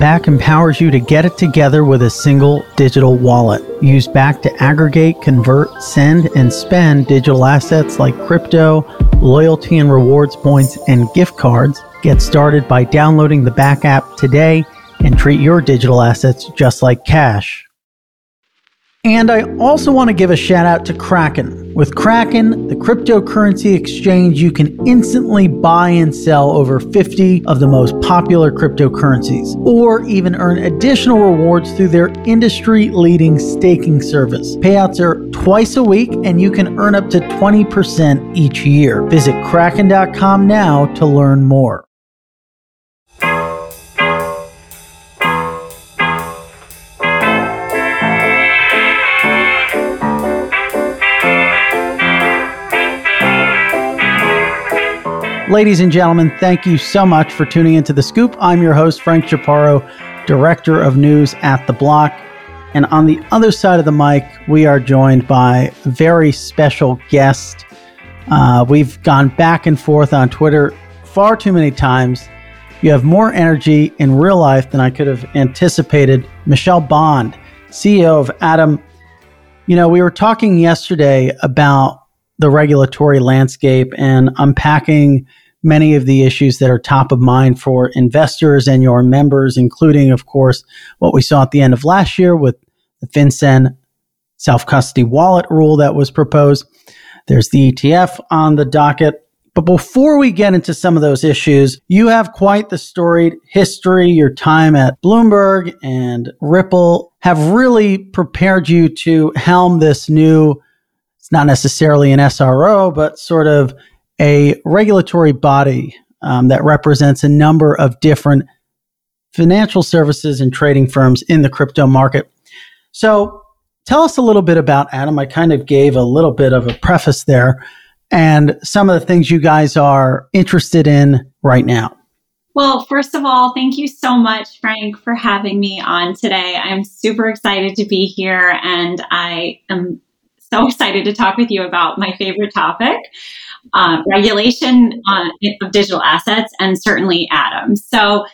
Bakkt empowers you to get it together with a single digital wallet. Use Bakkt to aggregate, convert, send, and spend digital assets like crypto, loyalty and rewards points, and gift cards. Get started by downloading the Bakkt app today and treat your digital assets just like cash. And I also want to give a shout out to Kraken. With Kraken, the cryptocurrency exchange, you can instantly buy and sell over 50 of the most popular cryptocurrencies, or even earn additional rewards through their industry leading staking service. Payouts are twice a week, and you can earn up to 20% each year. Visit kraken.com now to learn more. Ladies and gentlemen, thank you so much for tuning into The Scoop. I'm your host, Frank Chaparro, Director of News at The Block. And on the other side of the mic, we are joined by a very special guest. Uh, we've gone back and forth on Twitter far too many times. You have more energy in real life than I could have anticipated. Michelle Bond, CEO of Adam. You know, we were talking yesterday about the regulatory landscape and unpacking many of the issues that are top of mind for investors and your members, including, of course, what we saw at the end of last year with the FinCEN self custody wallet rule that was proposed. There's the ETF on the docket. But before we get into some of those issues, you have quite the storied history. Your time at Bloomberg and Ripple have really prepared you to helm this new, it's not necessarily an SRO, but sort of a regulatory body um, that represents a number of different financial services and trading firms in the crypto market. So, tell us a little bit about Adam. I kind of gave a little bit of a preface there and some of the things you guys are interested in right now. Well, first of all, thank you so much, Frank, for having me on today. I'm super excited to be here and I am so excited to talk with you about my favorite topic uh, regulation on, of digital assets, and certainly Adam. So,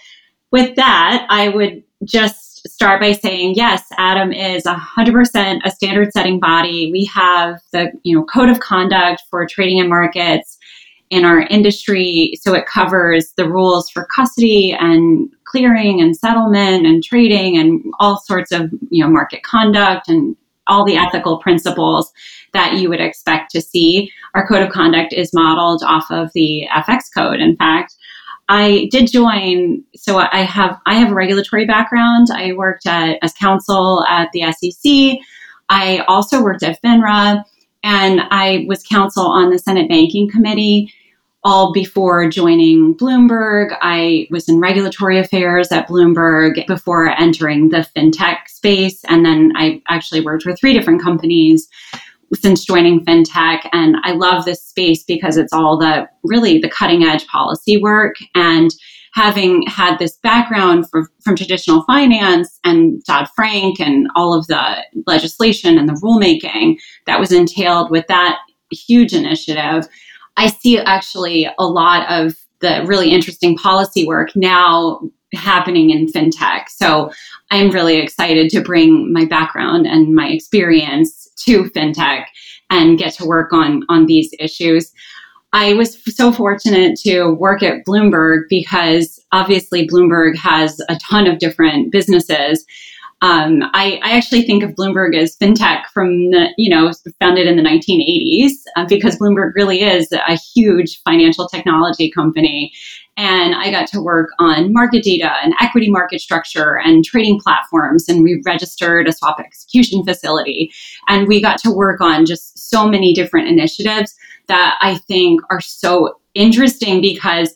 with that, I would just start by saying yes, Adam is 100% a standard setting body. We have the you know code of conduct for trading and markets in our industry, so it covers the rules for custody and clearing and settlement and trading and all sorts of you know market conduct and all the ethical principles that you would expect to see. Our code of conduct is modeled off of the FX code. In fact, I did join, so I have I have a regulatory background. I worked at, as counsel at the SEC. I also worked at FINRA, and I was counsel on the Senate Banking Committee all before joining Bloomberg. I was in regulatory affairs at Bloomberg before entering the fintech space. And then I actually worked for three different companies since joining fintech and i love this space because it's all the really the cutting edge policy work and having had this background from, from traditional finance and dodd-frank and all of the legislation and the rulemaking that was entailed with that huge initiative I see actually a lot of the really interesting policy work now happening in fintech. So I'm really excited to bring my background and my experience to fintech and get to work on on these issues. I was so fortunate to work at Bloomberg because obviously Bloomberg has a ton of different businesses um, I, I, actually think of Bloomberg as fintech from the, you know, founded in the 1980s uh, because Bloomberg really is a huge financial technology company. And I got to work on market data and equity market structure and trading platforms. And we registered a swap execution facility. And we got to work on just so many different initiatives that I think are so interesting because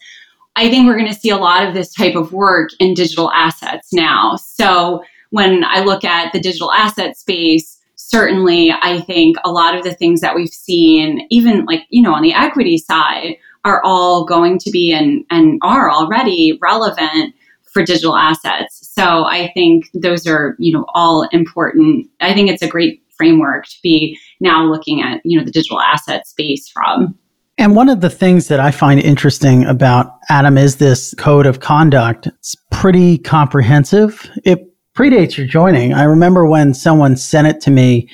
I think we're going to see a lot of this type of work in digital assets now. So, when I look at the digital asset space, certainly I think a lot of the things that we've seen, even like, you know, on the equity side, are all going to be and, and are already relevant for digital assets. So I think those are, you know, all important. I think it's a great framework to be now looking at, you know, the digital asset space from. And one of the things that I find interesting about Adam is this code of conduct. It's pretty comprehensive. It predates your joining. I remember when someone sent it to me.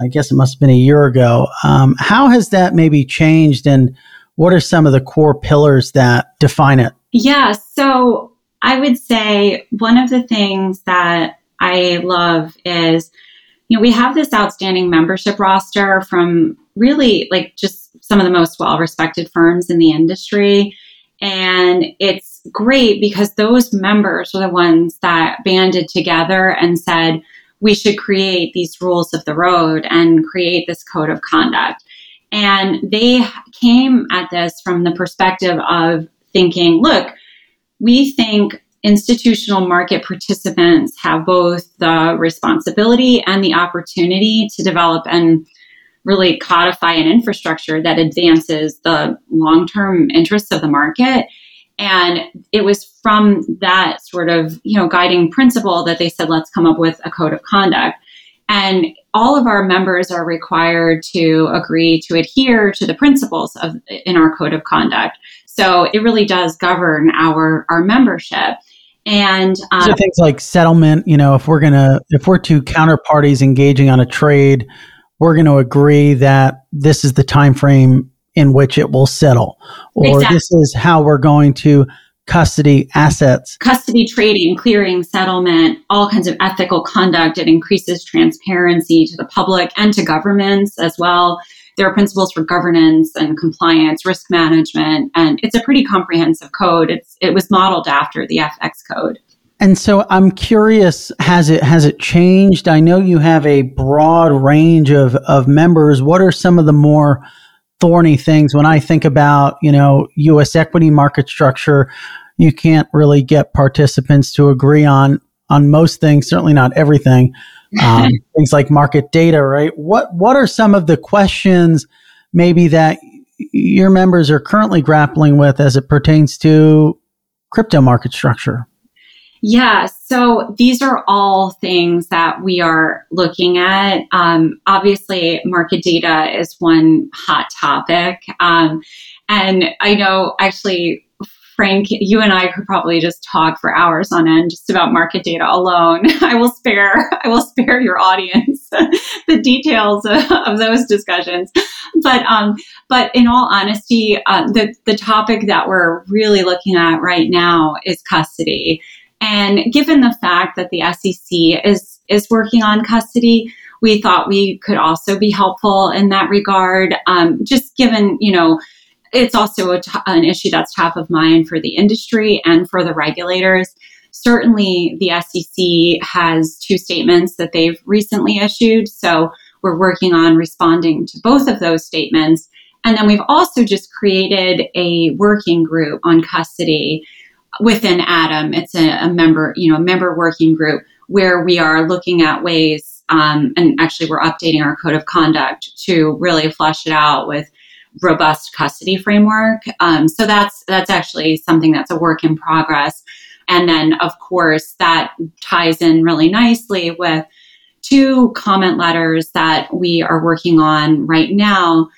I guess it must have been a year ago. Um, how has that maybe changed, and what are some of the core pillars that define it? Yeah, so I would say one of the things that I love is, you know, we have this outstanding membership roster from really like just some of the most well respected firms in the industry. And it's great because those members are the ones that banded together and said, we should create these rules of the road and create this code of conduct. And they came at this from the perspective of thinking, look, we think institutional market participants have both the responsibility and the opportunity to develop and really codify an infrastructure that advances the long term interests of the market. And it was from that sort of, you know, guiding principle that they said, let's come up with a code of conduct. And all of our members are required to agree to adhere to the principles of in our code of conduct. So it really does govern our our membership. And um, so things like settlement, you know, if we're gonna if we're two counterparties engaging on a trade, we're going to agree that this is the time frame in which it will settle, or exactly. this is how we're going to custody assets. Custody trading, clearing, settlement, all kinds of ethical conduct. It increases transparency to the public and to governments as well. There are principles for governance and compliance, risk management, and it's a pretty comprehensive code. It's, it was modeled after the FX code. And so I'm curious, has it has it changed? I know you have a broad range of, of members. What are some of the more thorny things when I think about, you know, US equity market structure? You can't really get participants to agree on on most things, certainly not everything. Um, things like market data, right? What what are some of the questions maybe that your members are currently grappling with as it pertains to crypto market structure? Yeah, so these are all things that we are looking at. Um, obviously, market data is one hot topic. Um, and I know actually, Frank, you and I could probably just talk for hours on end just about market data alone. I will spare I will spare your audience the details of, of, those discussions. But um, but in all honesty, uh, the the topic that we're really looking at right now is custody. And given the fact that the SEC is, is working on custody, we thought we could also be helpful in that regard. Um, just given, you know, it's also an issue that's top of mind for the industry and for the regulators. Certainly, the SEC has two statements that they've recently issued. So we're working on responding to both of those statements. And then we've also just created a working group on custody within ADAM, it's a, a, member, you know, member working group where we are looking at ways, um, and actually we're updating our code of conduct to really flesh it out with robust custody framework. Um, so that's that's actually something that's a work in progress. And then, of course, that ties in really nicely with two comment letters that we are working on right now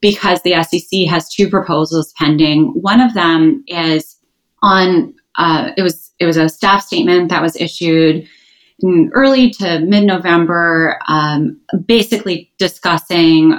because the SEC has two proposals pending. One of them is on uh, it was it was a staff statement that was issued in early to mid November, um, basically discussing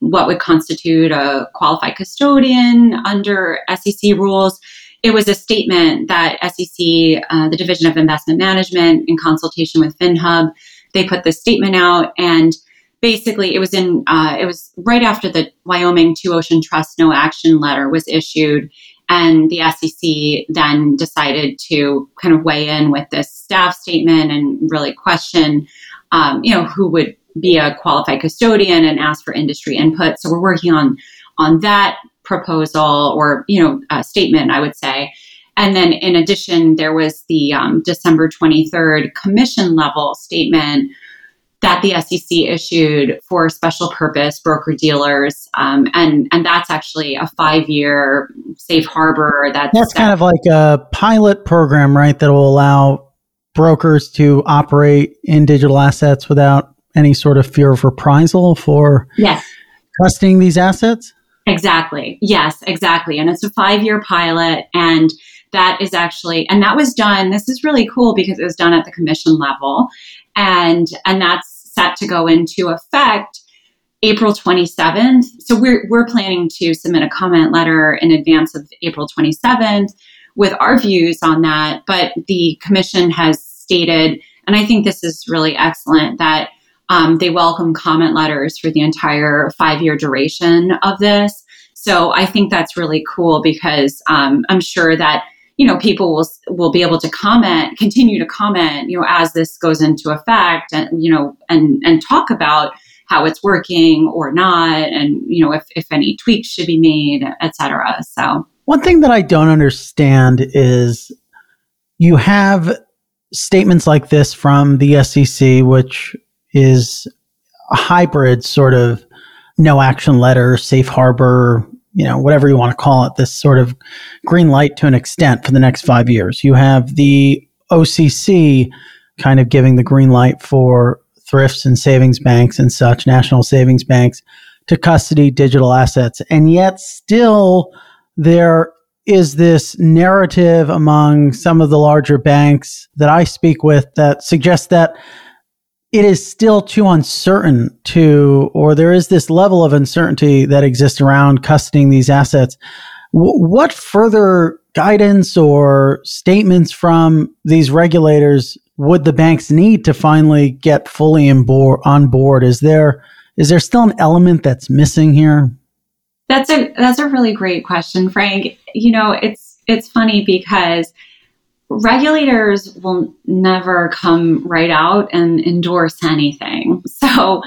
what would constitute a qualified custodian under SEC rules. It was a statement that SEC, uh, the Division of Investment Management, in consultation with FinHub, they put this statement out and basically it was in uh, it was right after the Wyoming Two Ocean Trust no action letter was issued and the SEC then decided to kind of weigh in with this staff statement and really question, um, you know, who would be a qualified custodian and ask for industry input. So we're working on on that proposal or you know statement, I would say. And then in addition, there was the um, December 23rd commission level statement that the SEC issued for special purpose broker dealers, um, and and that's actually a five year safe harbor. That's that's kind of like a pilot program, right? That will allow brokers to operate in digital assets without any sort of fear of reprisal for yes. trusting these assets. Exactly. Yes, exactly. And it's a five year pilot, and that is actually, and that was done. This is really cool because it was done at the commission level, and and that's set to go into effect April 27th. So we're we're planning to submit a comment letter in advance of April 27th with our views on that. But the commission has stated, and I think this is really excellent, that um, they welcome comment letters for the entire five year duration of this. So I think that's really cool because um, I'm sure that you know people will will be able to comment, continue to comment, you know, as this goes into effect, and you know, and and talk about how it's working or not, and you know, if if any tweaks should be made, etc. So one thing that I don't understand is you have statements like this from the SEC, which is a hybrid sort of no action letter, safe harbor, you know, whatever you want to call it, this sort of green light to an extent for the next five years. You have the OCC kind of giving the green light for thrifts and savings banks and such, national savings banks, to custody digital assets. And yet, still, there is this narrative among some of the larger banks that I speak with that suggests that it is still too uncertain to, or there is this level of uncertainty that exists around custodying these assets. W- what further guidance or statements from these regulators would the banks need to finally get fully on board? Is there is there still an element that's missing here? That's a that's a really great question, Frank. You know, it's it's funny because regulators will never come right out and endorse anything. So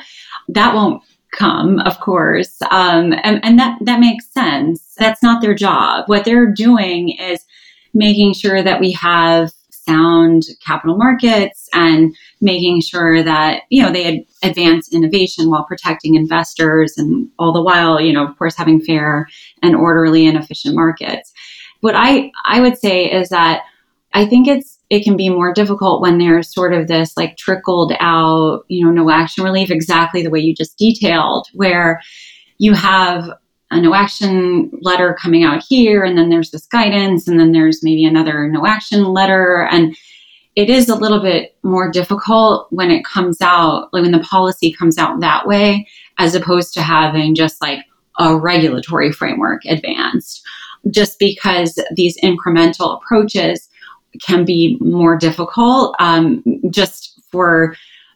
that won't come, of course. Um, and, and that, that makes sense. That's not their job. What they're doing is making sure that we have sound capital markets and making sure that you know they ad- advance innovation while protecting investors and all the while you know of course having fair and orderly and efficient markets what i i would say is that I think it's it can be more difficult when there's sort of this like trickled out, you know, no action relief exactly the way you just detailed, where you have a no action letter coming out here, and then there's this guidance, and then there's maybe another no action letter. And it is a little bit more difficult when it comes out, like when the policy comes out that way, as opposed to having just like a regulatory framework advanced, just because these incremental approaches can be more difficult um, just for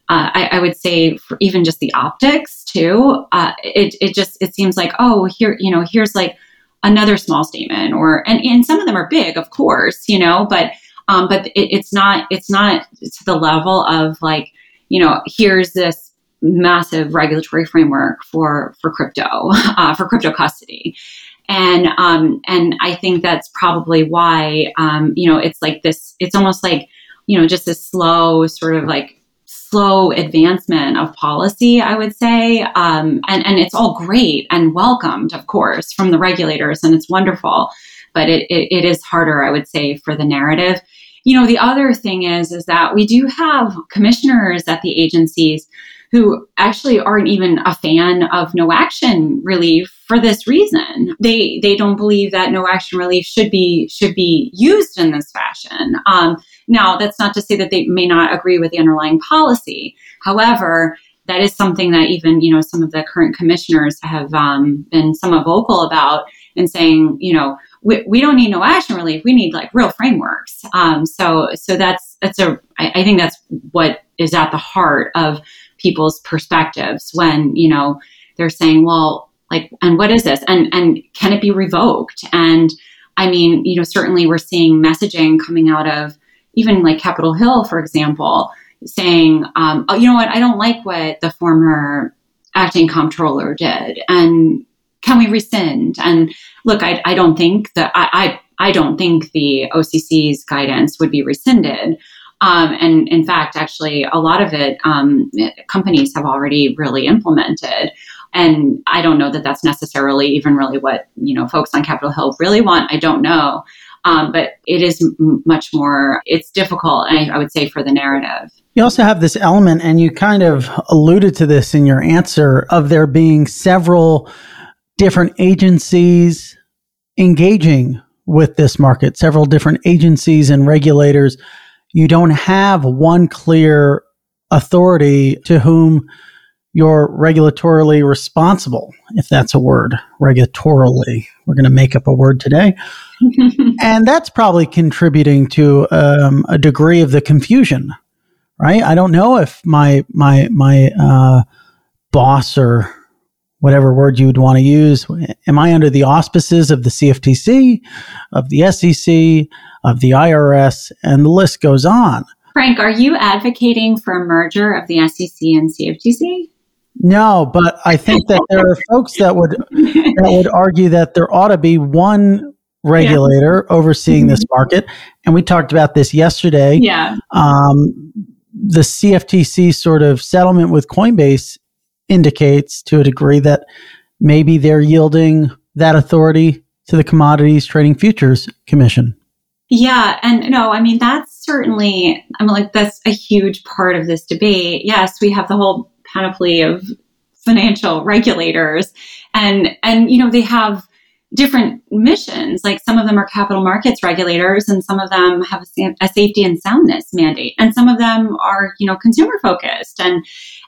uh, I, I, would say for even just the optics too uh, it, it just it seems like oh here you know here's like another small statement or and, and some of them are big of course you know but um, but it, it's not it's not to the level of like you know here's this massive regulatory framework for for crypto uh, for crypto custody and um, and I think that's probably why um, you know it's like this. It's almost like you know just this slow sort of like slow advancement of policy. I would say, um, and and it's all great and welcomed, of course, from the regulators, and it's wonderful. But it, it, it is harder, I would say, for the narrative. You know, the other thing is is that we do have commissioners at the agencies who actually aren't even a fan of no action relief for this reason. They they don't believe that no action relief should be should be used in this fashion. Um, now, that's not to say that they may not agree with the underlying policy. However, that is something that even you know some of the current commissioners have um, been somewhat vocal about and saying you know we, we don't need no action relief we need like real frameworks. Um, so so that's that's a I, I think that's what is at the heart of people's perspectives when you know they're saying well like and what is this? And and can it be revoked? And i mean you know certainly we're seeing messaging coming out of even like capitol hill for example saying um, oh you know what? I don't like what the former acting comptroller did. And can we rescind and look i, I don't think that I, I i don't think the occ's guidance would be rescinded um, and in fact, actually, a lot of it um, companies have already really implemented. And I don't know that that's necessarily even really what you know folks on Capitol Hill really want. I don't know, um, but it is m- much more. It's difficult, I, I would say, for the narrative. You also have this element, and you kind of alluded to this in your answer of there being several different agencies engaging with this market, several different agencies and regulators. You don't have one clear authority to whom you're regulatorily responsible, if that's a word, regulatorily. We're going to make up a word today. and that's probably contributing to um, a degree of the confusion, right? I don't know if my, my, my, uh, boss or whatever word you would want to use. Am I under the auspices of the CFTC, of the SEC, of the IRS, and the list goes on? Frank, are you advocating for a merger of the SEC and CFTC? No, but I think that there are folks that would that would argue that there ought to be one regulator yeah. overseeing mm-hmm. this market. And we talked about this yesterday. Yeah. Um, the CFTC sort of settlement with Coinbase indicates to a degree that maybe they're yielding that authority to the Commodities Trading Futures Commission. Yeah, and no, I mean that's certainly I'm like that's a huge part of this debate. Yes, we have the whole panoply of financial regulators and and you know they have different missions like some of them are capital markets regulators and some of them have a, a safety and soundness mandate and some of them are you know consumer focused and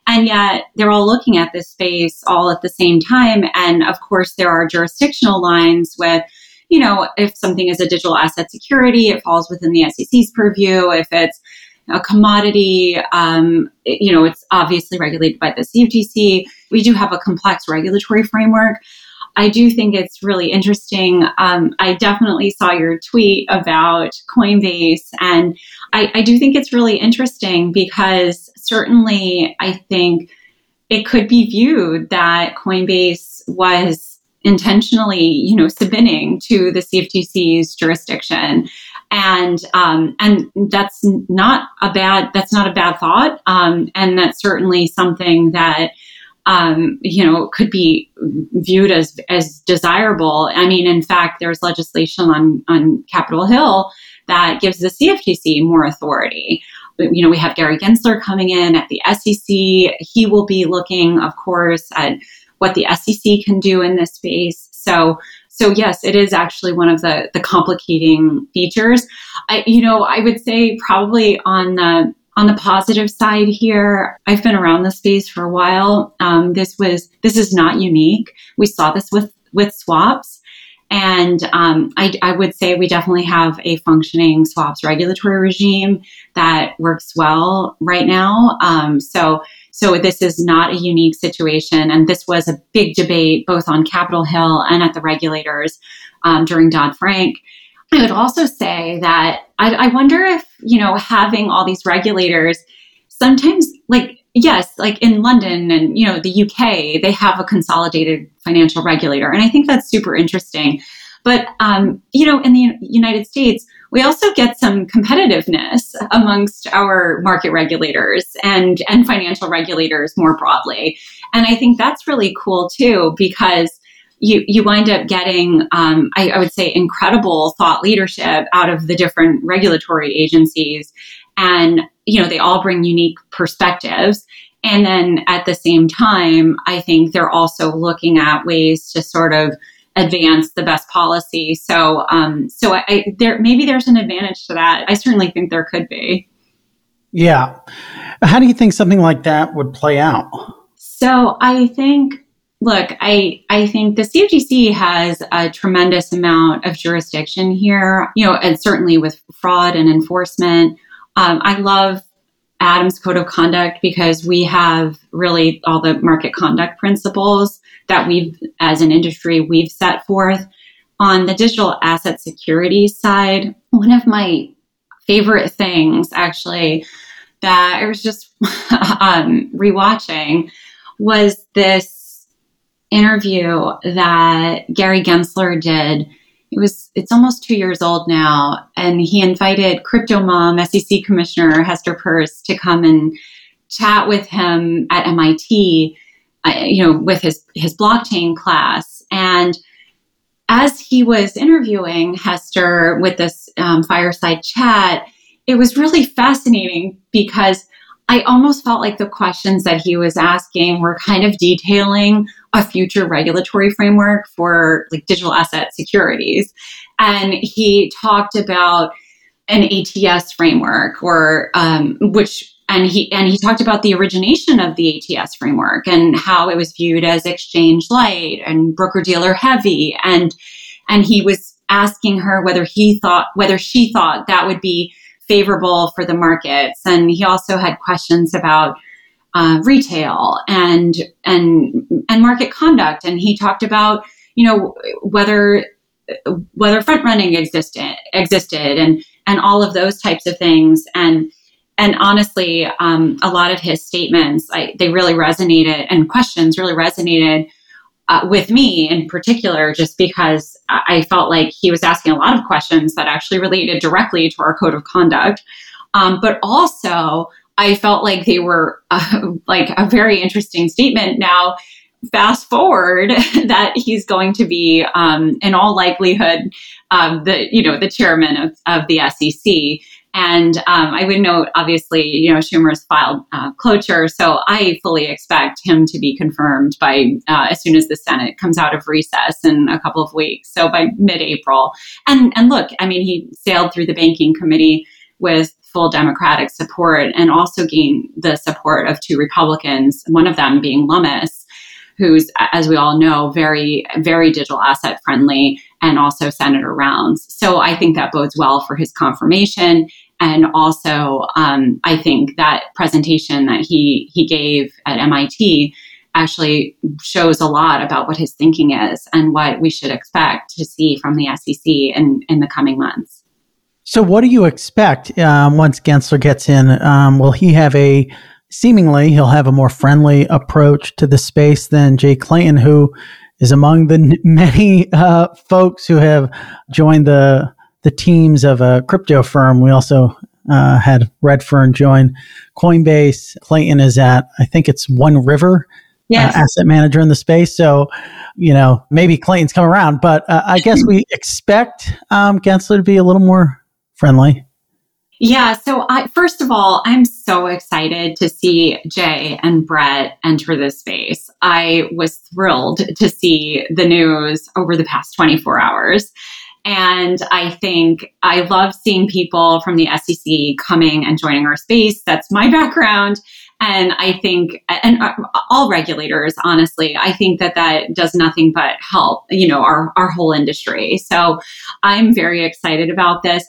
and yet they're all looking at this space all at the same time and of course there are jurisdictional lines with you know if something is a digital asset security it falls within the sec's purview if it's a commodity. Um, you know, it's obviously regulated by the CFTC. We do have a complex regulatory framework. I do think it's really interesting. Um, I definitely saw your tweet about Coinbase, and I, I do think it's really interesting because certainly I think it could be viewed that Coinbase was intentionally, you know, submitting to the CFTC's jurisdiction and um, and that's not a bad that's not a bad thought, um, and that's certainly something that um, you know could be viewed as as desirable. I mean, in fact, there's legislation on on Capitol Hill that gives the CFTC more authority. You know, we have Gary Gensler coming in at the SEC. He will be looking, of course, at what the SEC can do in this space. So so yes, it is actually one of the the complicating features. I, you know, I would say probably on the on the positive side here, I've been around the space for a while. Um, this was this is not unique. We saw this with with swaps. And um, I, I, would say we definitely have a functioning swaps regulatory regime that works well right now. Um, so so this is not a unique situation. And this was a big debate both on Capitol Hill and at the regulators um, during Dodd Frank. I would also say that I, I wonder if, you know, having all these regulators sometimes like yes, like in London and you know the UK, they have a consolidated financial regulator, and I think that's super interesting. But um, you know, in the United States, we also get some competitiveness amongst our market regulators and, and financial regulators more broadly. And I think that's really cool too, because you, you wind up getting, um, I, I would say, incredible thought leadership out of the different regulatory agencies. And, you know, they all bring unique perspectives. And then at the same time, I think they're also looking at ways to sort of advance the best policy. So, um, so I, I, there maybe there's an advantage to that. I certainly think there could be. Yeah, how do you think something like that would play out? So I think. Look, I, I think the CFTC has a tremendous amount of jurisdiction here, you know, and certainly with fraud and enforcement. Um, I love Adam's code of conduct because we have really all the market conduct principles that we've, as an industry, we've set forth. On the digital asset security side, one of my favorite things actually that I was just um, rewatching was this interview that Gary Gensler did. It was it's almost two years old now, and he invited crypto mom SEC Commissioner Hester Peirce to come and chat with him at MIT you know, with his his blockchain class. And as he was interviewing Hester with this um, fireside chat, it was really fascinating because I almost felt like the questions that he was asking were kind of detailing a future regulatory framework for like digital asset securities. and he talked about an ATS framework, or um, which and he and he talked about the origination of the ATS framework and how it was viewed as exchange light and broker dealer heavy and and he was asking her whether he thought whether she thought that would be favorable for the markets. And he also had questions about uh, retail and and and market conduct. And he talked about you know whether whether front running existed existed and and all of those types of things. And and honestly, um, a lot of his statements, I, they really resonated, and questions really resonated uh, with me in particular, just because I felt like he was asking a lot of questions that actually related directly to our code of conduct. Um, but also, I felt like they were uh, like a very interesting statement. Now, fast forward that he's going to be, um, in all likelihood, um, the you know the chairman of, of the SEC. And um, I would note, obviously, you know, Schumer's filed uh, cloture, so I fully expect him to be confirmed by uh, as soon as the Senate comes out of recess in a couple of weeks, so by mid-April. And and look, I mean, he sailed through the banking committee with full Democratic support and also gained the support of two Republicans, one of them being Lummis, who's, as we all know, very, very digital asset friendly and also Senator Rounds. So I think that bodes well for his confirmation. And also, um, I think that presentation that he he gave at MIT actually shows a lot about what his thinking is and what we should expect to see from the SEC in, in the coming months. So, what do you expect um, once Gensler gets in? Um, will he have a seemingly he'll have a more friendly approach to the space than Jay Clayton, who is among the many uh, folks who have joined the the teams of a crypto firm. We also uh, had Redfearn join Coinbase. Clayton is at I think it's One River. Uh, yes. Uh, asset manager in the space. So, you know, maybe Clayton's come around, but uh, I guess we expect um, Gensler to be a little more friendly. Yeah. So, I, first of all, I'm so excited to see Jay and Brett enter this space. I was thrilled to see the news over the past 24 hours. And I think I love seeing people from the SEC coming and joining our space. That's my background. And I think, and uh, all regulators, honestly, I think that that does nothing but help, you know, our, our whole industry. So I'm very excited about this.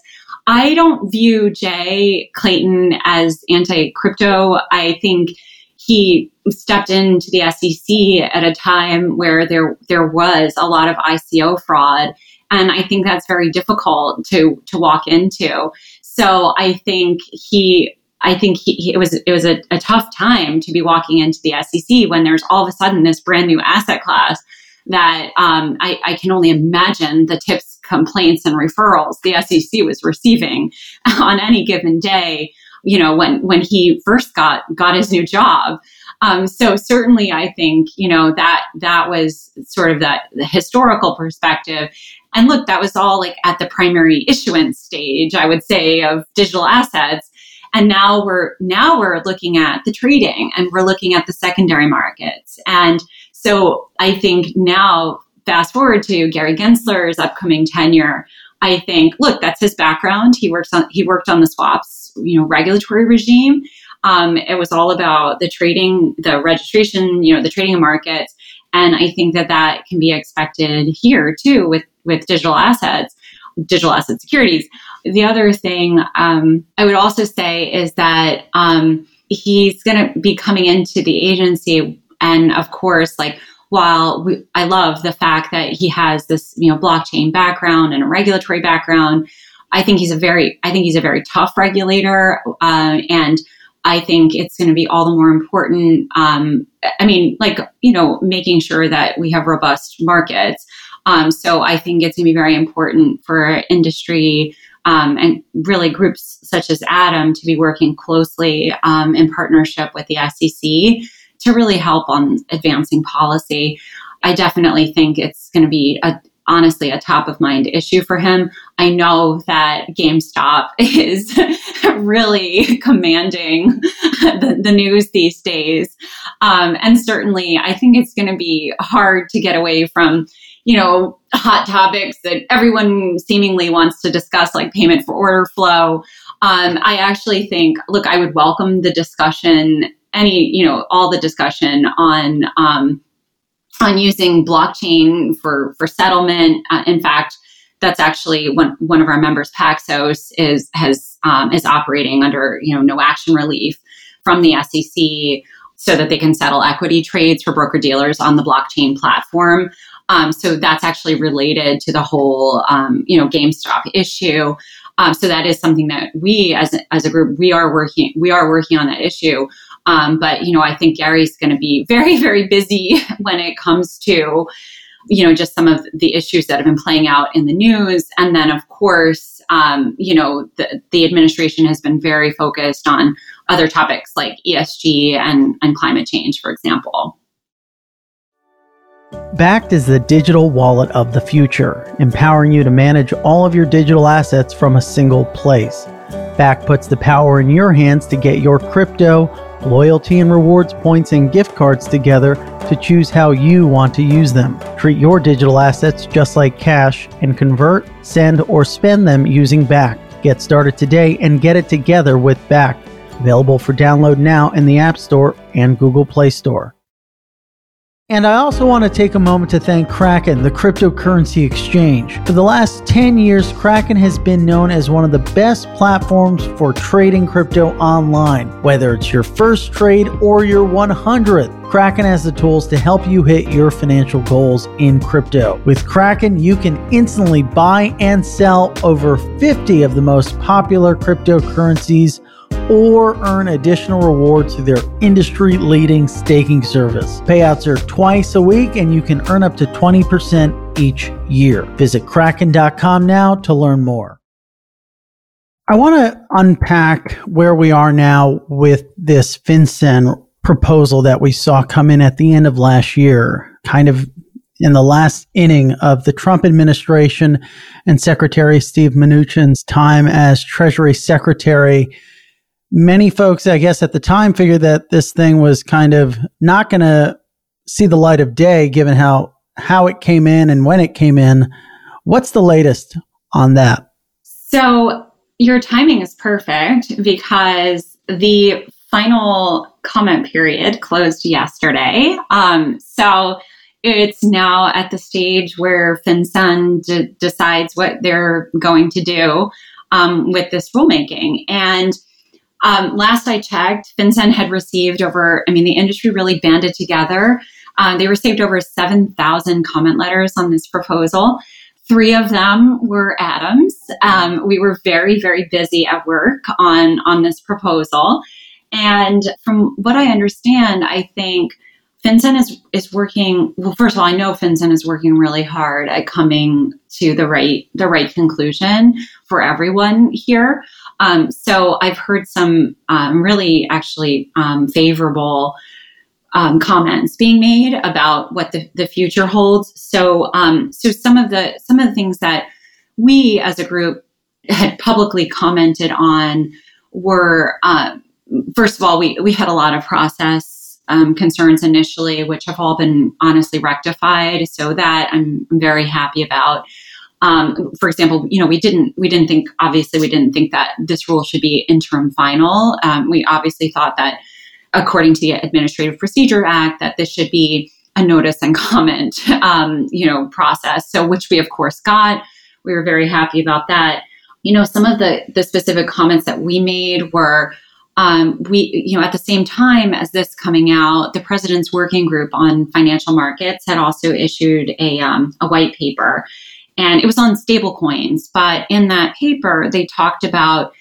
I don't view Jay Clayton as anti crypto. I think he stepped into the SEC at a time where there there was a lot of ICO fraud, and I think that's very difficult to to walk into. So I think he. I think he, he, it was it was a, a tough time to be walking into the SEC when there's all of a sudden this brand new asset class that um, I, I, can only imagine the tips, complaints, and referrals the SEC was receiving on any given day. You know, when when he first got got his new job. Um, so certainly, I think you know that that was sort of that the historical perspective. And look, that was all like at the primary issuance stage, I would say, of digital assets. And now we're now we're looking at the trading and we're looking at the secondary markets and so I think now, fast forward to Gary Gensler's upcoming tenure, I think, look, that's his background. He works on he worked on the swaps, you know, regulatory regime. Um, it was all about the trading, the registration, you know, the trading of markets, and I think that that can be expected here too with with digital assets, digital asset securities. The other thing um, I would also say is that um, he's going to be coming into the agency and of course, like while we, I love the fact that he has this, you know, blockchain background and a regulatory background, I think he's a very, I think he's a very tough regulator, uh, and I think it's going to be all the more important. Um, I mean, like you know, making sure that we have robust markets. Um, so I think it's going to be very important for industry um, and really groups such as ADAM to be working closely um, in partnership with the SEC to really help on advancing policy. I definitely think it's going to be a honestly a top of mind issue for him. I know that GameStop is really commanding the, the, news these days. Um, and certainly, I think it's going to be hard to get away from you know, hot topics that everyone seemingly wants to discuss, like payment for order flow. Um, I actually think, look, I would welcome the discussion, any, you know, all the discussion on um, on using blockchain for for settlement. Uh, in fact, that's actually one one of our members, Paxos, is has um, is operating under you know no action relief from the SEC so that they can settle equity trades for broker dealers on the blockchain platform. Um, so that's actually related to the whole, um, you know, GameStop issue. Um, so that is something that we, as a, as a group, we are working we are working on that issue. Um, but you know, I think Gary's going to be very very busy when it comes to you know just some of the issues that have been playing out in the news, and then of course, um, you know, the the administration has been very focused on other topics like ESG and and climate change, for example. Bakkt is the digital wallet of the future, empowering you to manage all of your digital assets from a single place. Bakkt puts the power in your hands to get your crypto, loyalty and rewards points, and gift cards together to choose how you want to use them. Treat your digital assets just like cash and convert, send, or spend them using Bakkt. Get started today and get it together with Bakkt. Available for download now in the App Store and Google Play Store. And I also want to take a moment to thank Kraken, the cryptocurrency exchange. For the last 10 years, Kraken has been known as one of the best platforms for trading crypto online. Whether it's your first trade or your 100th, Kraken has the tools to help you hit your financial goals in crypto. With Kraken, you can instantly buy and sell over 50 of the most popular cryptocurrencies or earn additional rewards through their industry leading staking service. Payouts are twice a week and you can earn up to 20% each year. Visit kraken.com now to learn more. I want to unpack where we are now with this FinCEN proposal that we saw come in at the end of last year, kind of in the last inning of the Trump administration and Secretary Steve Mnuchin's time as Treasury Secretary many folks, I guess, at the time figured that this thing was kind of not going to see the light of day, given how how it came in and when it came in. What's the latest on that? So your timing is perfect because the final comment period closed yesterday. Um, so it's now at the stage where FinCEN d- decides what they're going to do um, with this rulemaking. And um, last I checked, FinCEN had received over, I mean, the industry really banded together. Uh, they received over 7,000 comment letters on this proposal. Three of them were Adams. Um, we were very, very busy at work on, on this proposal. And from what I understand, I think FinCEN is, is working, well, first of all, I know FinCEN is working really hard at coming to the right, the right conclusion for everyone here. Um, so I've heard some um, really actually um, favorable um, comments being made about what the, the future holds. So um, so some of the some of the things that we as a group had publicly commented on were uh, first of all we we had a lot of process um, concerns initially, which have all been honestly rectified. So that I'm very happy about. Um, for example, you know, we didn't we didn't think obviously we didn't think that this rule should be interim final. Um, we obviously thought that according to the Administrative Procedure Act that this should be a notice and comment um, you know process. So which we of course got. We were very happy about that. You know, some of the the specific comments that we made were um, we, you know, at the same time as this coming out, the president's working group on financial markets had also issued a, um, a white paper and it was on stablecoins. But in that paper, they talked about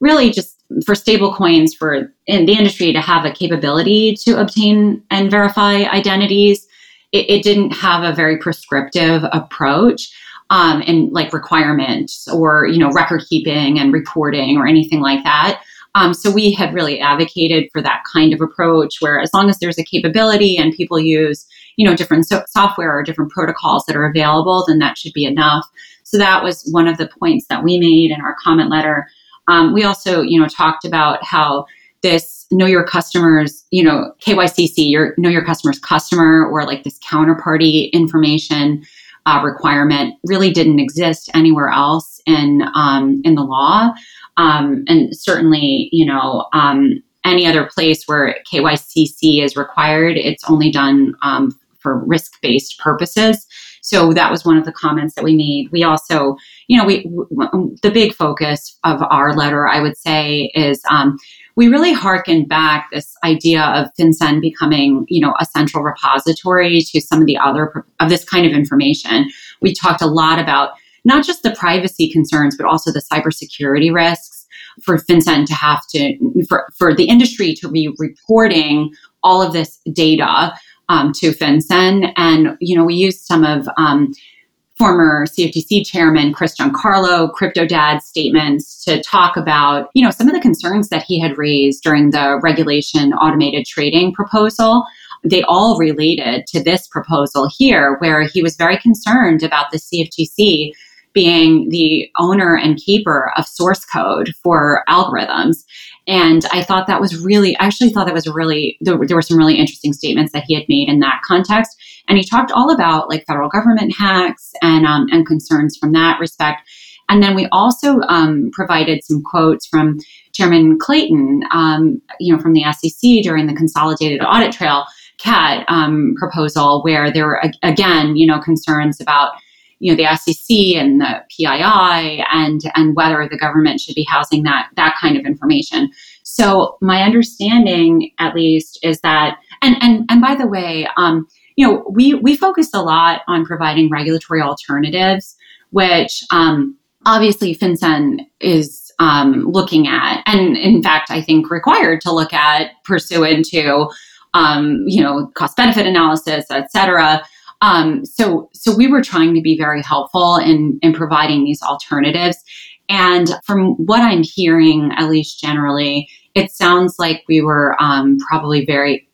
really just for stablecoins for in the industry to have a capability to obtain and verify identities. It, it didn't have a very prescriptive approach. Um, and like requirements or you know record keeping and reporting or anything like that um, so we had really advocated for that kind of approach where as long as there's a capability and people use you know different so- software or different protocols that are available then that should be enough. So that was one of the points that we made in our comment letter. Um, we also you know talked about how this know your customers you know kycc your know your customers customer or like this counterparty information uh, requirement really didn't exist anywhere else in um, in the law, um, and certainly, you know, um, any other place where KYCC is required, it's only done um, for risk based purposes. So that was one of the comments that we made. We also, you know, we w- the big focus of our letter, I would say, is um, we really harken back this idea of FinCEN becoming, you know, a central repository to some of the other of this kind of information. We talked a lot about not just the privacy concerns, but also the cybersecurity risks for FinCEN to have to, for, for the industry to be reporting all of this data um, to FinCEN. And, you know, we used some of um, former CFTC chairman Chris Giancarlo, Crypto Dad's statements to talk about, you know, some of the concerns that he had raised during the regulation automated trading proposal. They all related to this proposal here, where he was very concerned about the CFTC being the owner and keeper of source code for algorithms. And I thought that was really, I actually thought that was really, there, there, were some really interesting statements that he had made in that context. And he talked all about like federal government hacks and, um, and concerns from that respect. And then we also um, provided some quotes from Chairman Clayton, um, you know, from the SEC during the Consolidated Audit Trail CAT um, proposal, where there were again, you know, concerns about you know the SEC and the PII and and whether the government should be housing that that kind of information. So my understanding, at least, is that and and and by the way, um, you know we we focus a lot on providing regulatory alternatives, which um, obviously FinCEN is um, looking at, and in fact, I think required to look at pursuant to um, you know cost benefit analysis, et cetera. Um, so, so we were trying to be very helpful in, in providing these alternatives. And from what I'm hearing, at least generally, it sounds like we were um, probably very,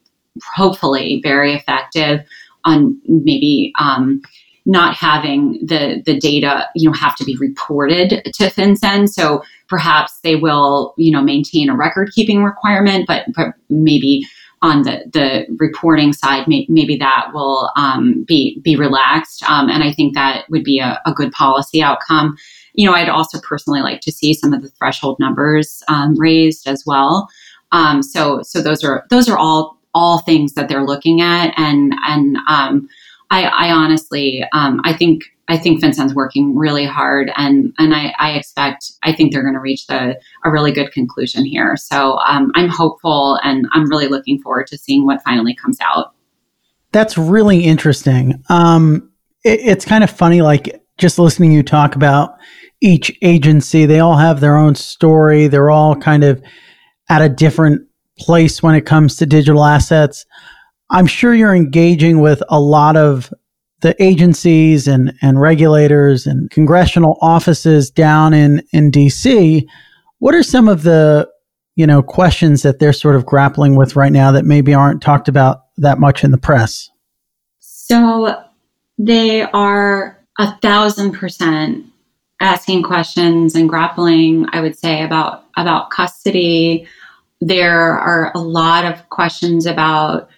hopefully, very effective on maybe um, not having the the data, you know, have to be reported to FinCEN. So perhaps they will, you know, maintain a record keeping requirement, but but maybe on the, the reporting side, may, maybe that will um, be be relaxed, um, and I think that would be a, a, good policy outcome. You know, I'd also personally like to see some of the threshold numbers um, raised as well. Um, so, so those are those are all all things that they're looking at, and and um, I, I honestly um, I think I think FinCEN's working really hard, and and I, I expect I think they're going to reach the a really good conclusion here. So um, I'm hopeful, and I'm really looking forward to seeing what finally comes out. That's really interesting. Um, it, it's kind of funny, like just listening you talk about each agency. They all have their own story. They're all kind of at a different place when it comes to digital assets. I'm sure you're engaging with a lot of the agencies and, and regulators and congressional offices down in, in DC, what are some of the you know questions that they're sort of grappling with right now that maybe aren't talked about that much in the press? So they are a thousand percent asking questions and grappling, I would say, about about custody. There are a lot of questions about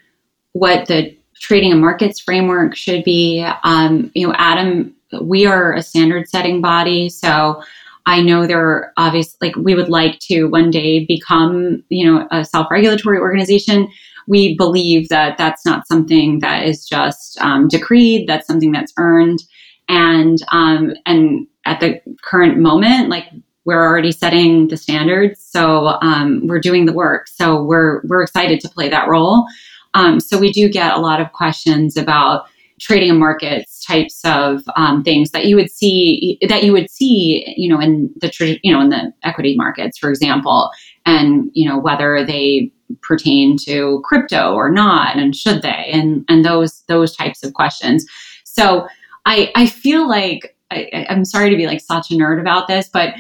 what the trading and markets framework should be. Um, you know, Adam, we are a standard setting body, so I know there are obviously like we would like to one day become, you know, a self-regulatory organization. We believe that that's not something that is just um, decreed. That's something that's earned, and um, and at the current moment, like we're already setting the standards, so um, we're doing the work. So we're we're excited to play that role. Um, so we do get a lot of questions about trading and markets types of um, things that you would see that you would see you know in the you know in the equity markets for example and you know whether they pertain to crypto or not and should they and and those those types of questions. So i i feel like I, i'm sorry to be like such a nerd about this but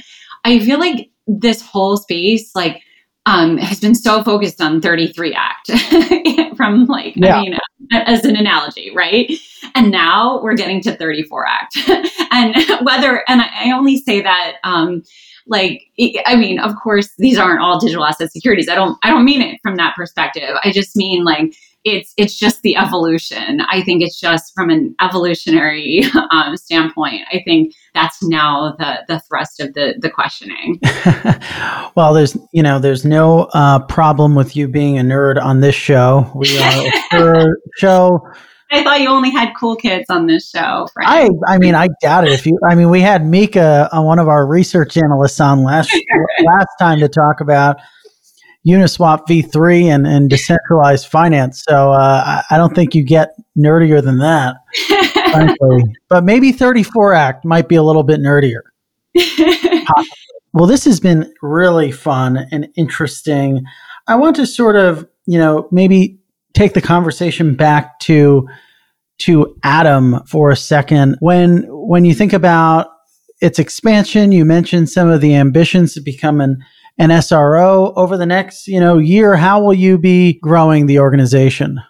i feel like this whole space like um, has been so focused on 33 Act from like, yeah. I mean, as an analogy, right? And now we're getting to 34 Act. and whether, and I, only say that, um, like, I mean, of course, these aren't all digital asset securities. I don't, I don't mean it from that perspective. I just mean like, it's it's just the evolution. I think it's just from an evolutionary um, standpoint. I think that's now the the thrust of the the questioning. well, there's you know there's no uh, problem with you being a nerd on this show. We are a show I thought you only had cool kids on this show. I I mean I doubt it. If you I mean we had Mika, uh, one of our research analysts, on last last time to talk about Uniswap v3 and, and decentralized finance. So uh, I, I, don't think you get nerdier than that, frankly. But maybe 34 Act might be a little bit nerdier. well, this has been really fun and interesting. I want to sort of, you know, maybe take the conversation back to to Adam for a second. When when you think about its expansion, you mentioned some of the ambitions to become an an SRO over the next, you know, year. How will you be growing the organization?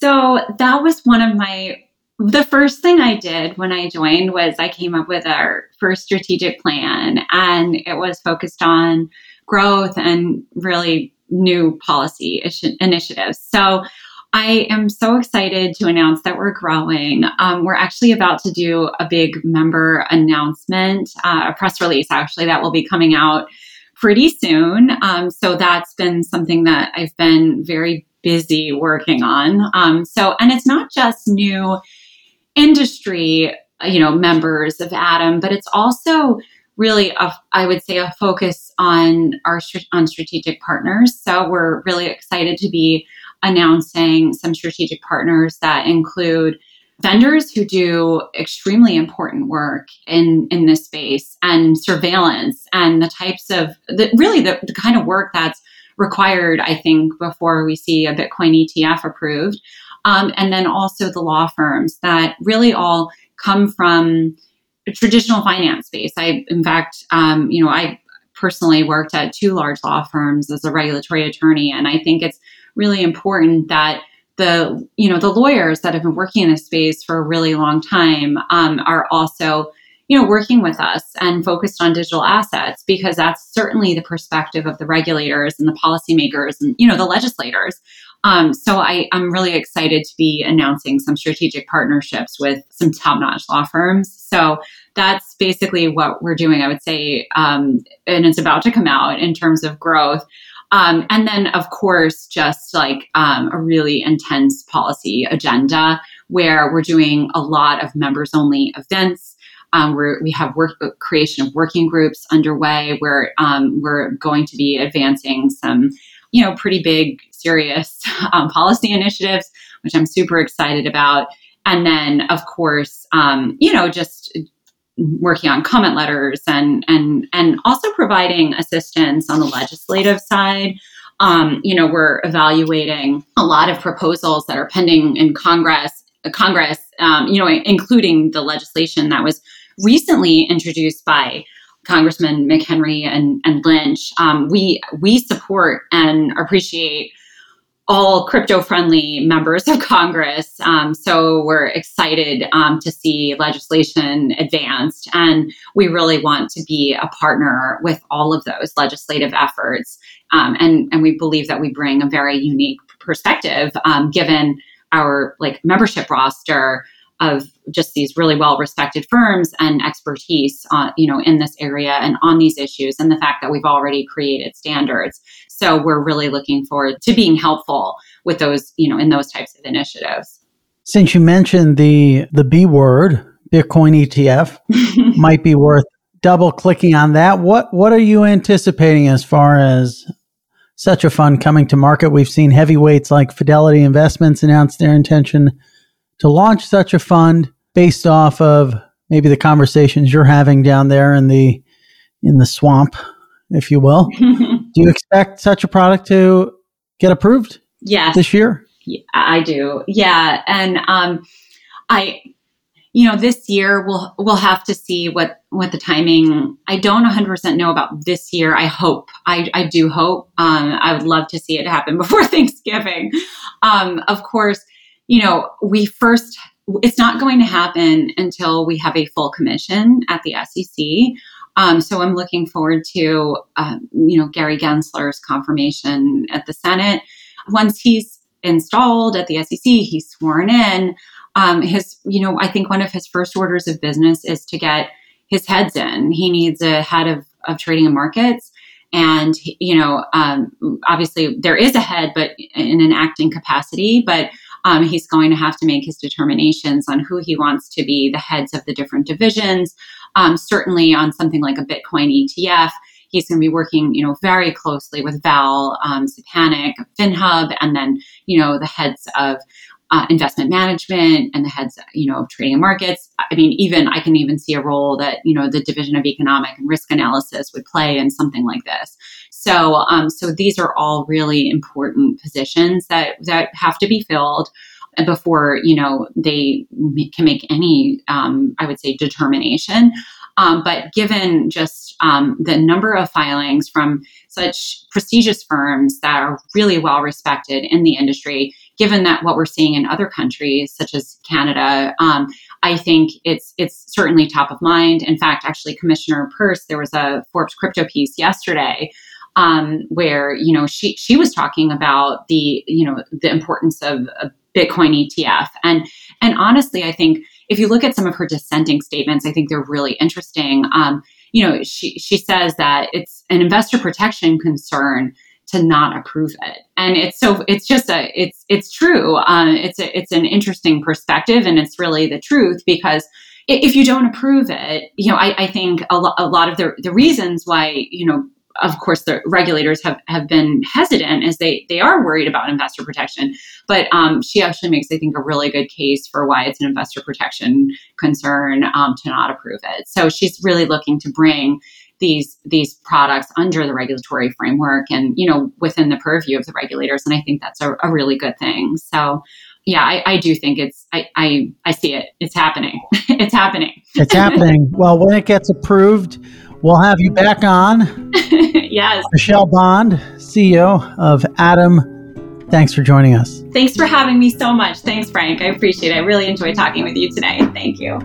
So that was one of my the first thing I did when I joined was I came up with our first strategic plan and it was focused on growth and really new policy initiatives. So I am so excited to announce that we're growing. Um, we're actually about to do a big member announcement, uh, a press release actually that will be coming out pretty soon. Um, so that's been something that I've been very busy working on. Um, so, and it's not just new industry, you know, members of Adam, but it's also really a, I would say a focus on our on strategic partners. So we're really excited to be announcing some strategic partners that include vendors who do extremely important work in in this space and surveillance and the types of the, really the, the kind of work that's required i think before we see a bitcoin etf approved. Um, and then also the law firms that really all come from a traditional finance space. I in fact um, you know i personally worked at two large law firms as a regulatory attorney and i think it's really important that the you know the lawyers that have been working in this space for a really long time um, are also you know working with us and focused on digital assets because that's certainly the perspective of the regulators and the policymakers and you know the legislators. Um, so I, i'm really excited to be announcing some strategic partnerships with some top-notch law firms. So that's basically what we're doing i would say um, and it's about to come out in terms of growth um, and then, of course, just like um, a really intense policy agenda where we're doing a lot of members only events. Um, we have work creation of working groups underway where um, we're going to be advancing some, you know, pretty big, serious um, policy initiatives, which I'm super excited about. And then, of course, um, you know, just working on comment letters and and and also providing assistance on the legislative side. Um, you know, we're evaluating a lot of proposals that are pending in Congress. Congress, um, you know, including the legislation that was recently introduced by Congressman McHenry and, and Lynch. Um, we we support and appreciate all crypto friendly members of Congress. Um, so we're excited um, to see legislation advanced. And we really want to be a partner with all of those legislative efforts. Um, and, and we believe that we bring a very unique perspective um, given our like membership roster of just these really well respected firms and expertise uh, you know in this area and on these issues and the fact that we've already created standards so we're really looking forward to being helpful with those you know in those types of initiatives. Since you mentioned the the b word bitcoin etf might be worth double clicking on that. What what are you anticipating as far as such a fund coming to market? We've seen heavyweights like fidelity investments announce their intention to launch such a fund based off of maybe the conversations you're having down there in the in the swamp, if you will. do you expect such a product to get approved? Yes. This year? Yeah, I do. Yeah, and um, I you know this year we'll we'll have to see what what the timing i don't 100% know about this year i hope i, I do hope um, i would love to see it happen before thanksgiving um, of course you know, we first, it's not going to happen until we have a full commission at the SEC. Um, so I'm looking forward to, um, you know, Gary Gensler's confirmation at the Senate. Once he's installed at the SEC, he's sworn in. Um, his, you know, I think one of his first orders of business is to get his heads in. He needs a head of, of trading and markets. And, you know, um, obviously there is a head, but in an acting capacity, but um, he's going to have to make his determinations on who he wants to be the heads of the different divisions. Um, certainly on something like a Bitcoin ETF, he's going to be working, you know, very closely with Val um, Szczepanik, FinHub, and then, you know, the heads of uh, investment management and the heads, you know, of trading and markets. I mean, even I can even see a role that you know the division of economic and risk analysis would play in something like this. So, um, so these are all really important positions that that have to be filled before you know they can make any, um, I would say, determination. Um, but given just um, the number of filings from such prestigious firms that are really well respected in the industry, given that what we're seeing in other countries such as Canada, um, I think it's it's certainly top of mind. In fact, actually, Commissioner Peirce, there was a Forbes crypto piece yesterday um, where you know she she was talking about the you know the importance of a Bitcoin ETF, and and honestly, I think if you look at some of her dissenting statements, I think they're really interesting. Um, you know, she she says that it's an investor protection concern to not approve it, and it's so it's just a it's it's true. Um, it's a, it's an interesting perspective, and it's really the truth because if you don't approve it, you know, I, I think a, lo- a lot of the the reasons why you know of course, the regulators have, have been hesitant as they, they are worried about investor protection. But um, she actually makes, I think, a really good case for why it's an investor protection concern um, to not approve it. So she's really looking to bring these these products under the regulatory framework and you know within the purview of the regulators. And I think that's a, a really good thing. So yeah, I, I, do think it's I, I I see it. It's happening. it's happening. it's happening. Well, when it gets approved, We'll have you back on. yes. Michelle Bond, CEO of adam Thanks for joining us. Thanks for having me so much. Thanks, Frank. I appreciate it. I really enjoyed talking with you today. Thank you.